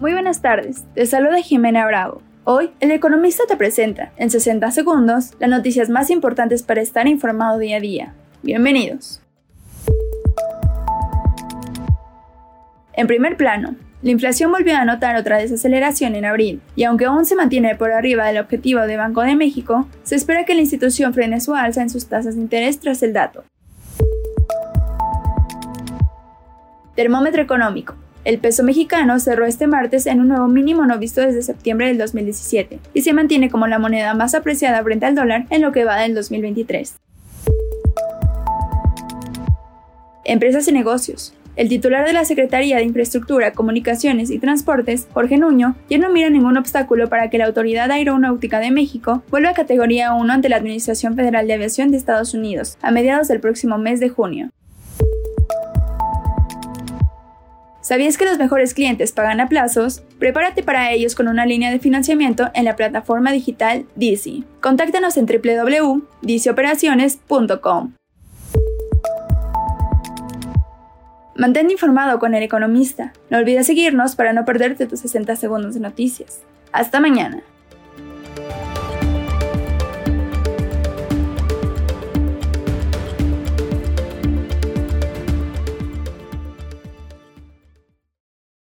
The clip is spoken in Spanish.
Muy buenas tardes, te saluda Jimena Bravo. Hoy, El Economista te presenta, en 60 segundos, las noticias más importantes para estar informado día a día. Bienvenidos. En primer plano, la inflación volvió a notar otra desaceleración en abril, y aunque aún se mantiene por arriba del objetivo de Banco de México, se espera que la institución frene su alza en sus tasas de interés tras el dato. Termómetro económico. El peso mexicano cerró este martes en un nuevo mínimo no visto desde septiembre del 2017 y se mantiene como la moneda más apreciada frente al dólar en lo que va del 2023. Empresas y negocios. El titular de la Secretaría de Infraestructura, Comunicaciones y Transportes, Jorge Nuño, ya no mira ningún obstáculo para que la Autoridad Aeronáutica de México vuelva a categoría 1 ante la Administración Federal de Aviación de Estados Unidos a mediados del próximo mes de junio. ¿Sabías que los mejores clientes pagan a plazos? Prepárate para ellos con una línea de financiamiento en la plataforma digital Dizzy. Contáctanos en www.dizzyoperaciones.com. Mantén informado con el economista. No olvides seguirnos para no perderte tus 60 segundos de noticias. Hasta mañana.